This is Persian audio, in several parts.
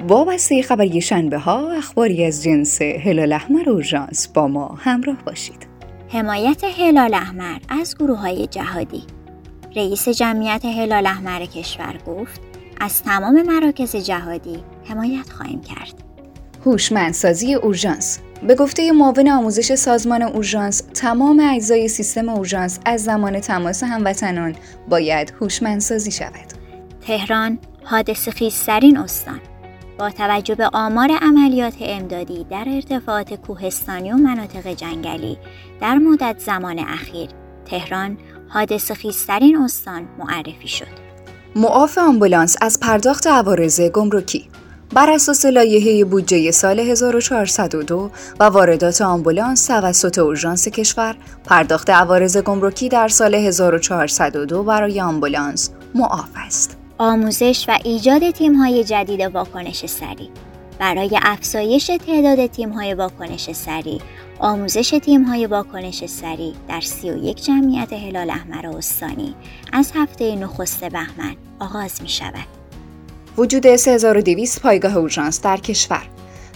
وابسته خبری شنبه ها اخباری از جنس هلال احمر اورژانس با ما همراه باشید. حمایت هلال احمر از گروه های جهادی رئیس جمعیت هلال احمر کشور گفت از تمام مراکز جهادی حمایت خواهیم کرد. هوشمندسازی اورژانس به گفته معاون آموزش سازمان اورژانس تمام اجزای سیستم اورژانس از زمان تماس هموطنان باید هوشمندسازی شود. تهران حادث خیزترین استان با توجه به آمار عملیات امدادی در ارتفاعات کوهستانی و مناطق جنگلی در مدت زمان اخیر تهران حادث خیزترین استان معرفی شد. معاف آمبولانس از پرداخت عوارض گمرکی بر اساس لایحه بودجه سال 1402 و واردات آمبولانس توسط اورژانس کشور پرداخت عوارض گمرکی در سال 1402 برای آمبولانس معاف است. آموزش و ایجاد تیم‌های جدید واکنش سریع برای افزایش تعداد تیم‌های واکنش سریع آموزش تیم‌های واکنش سریع در 31 جمعیت هلال احمر استانی. از هفته نخست بهمن آغاز می شود. وجود 3200 پایگاه اورژانس در کشور.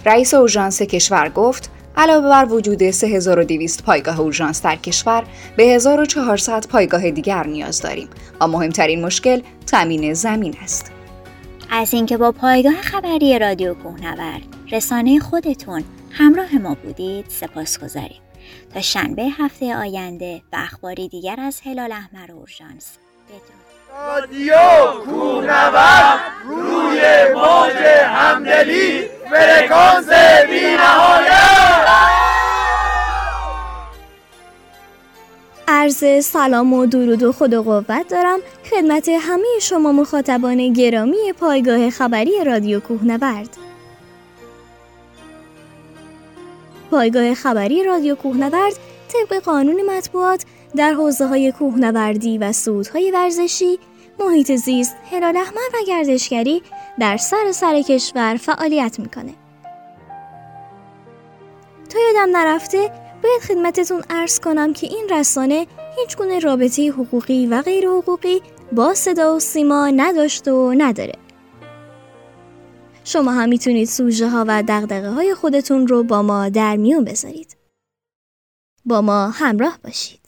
رئیس اورژانس کشور گفت علاوه بر وجود 3200 پایگاه اورژانس در کشور به 1400 پایگاه دیگر نیاز داریم. و مهمترین مشکل تامین زمین است. از اینکه با پایگاه خبری رادیو کوهنورد رسانه خودتون همراه ما بودید سپاس گذاریم. تا شنبه هفته آینده و اخباری دیگر از هلال احمر اورژانس بدرود. رادیو کوهنورد روی موج همدلی فرکانس عرض سلام و درود و خود و قوت دارم. خدمت همه شما مخاطبان گرامی پایگاه خبری رادیو کوهنورد. پایگاه خبری رادیو کوهنورد طبق قانون مطبوعات در حوزه های کوهنوردی و سودهای ورزشی محیط زیست هلال احمر و گردشگری در سر سر کشور فعالیت می‌کنه. تا یادم نرفته باید خدمتتون ارز کنم که این رسانه هیچ گونه رابطه حقوقی و غیر حقوقی با صدا و سیما نداشته و نداره. شما هم می‌تونید سوژه ها و دقدقه های خودتون رو با ما در میون بذارید. با ما همراه باشید.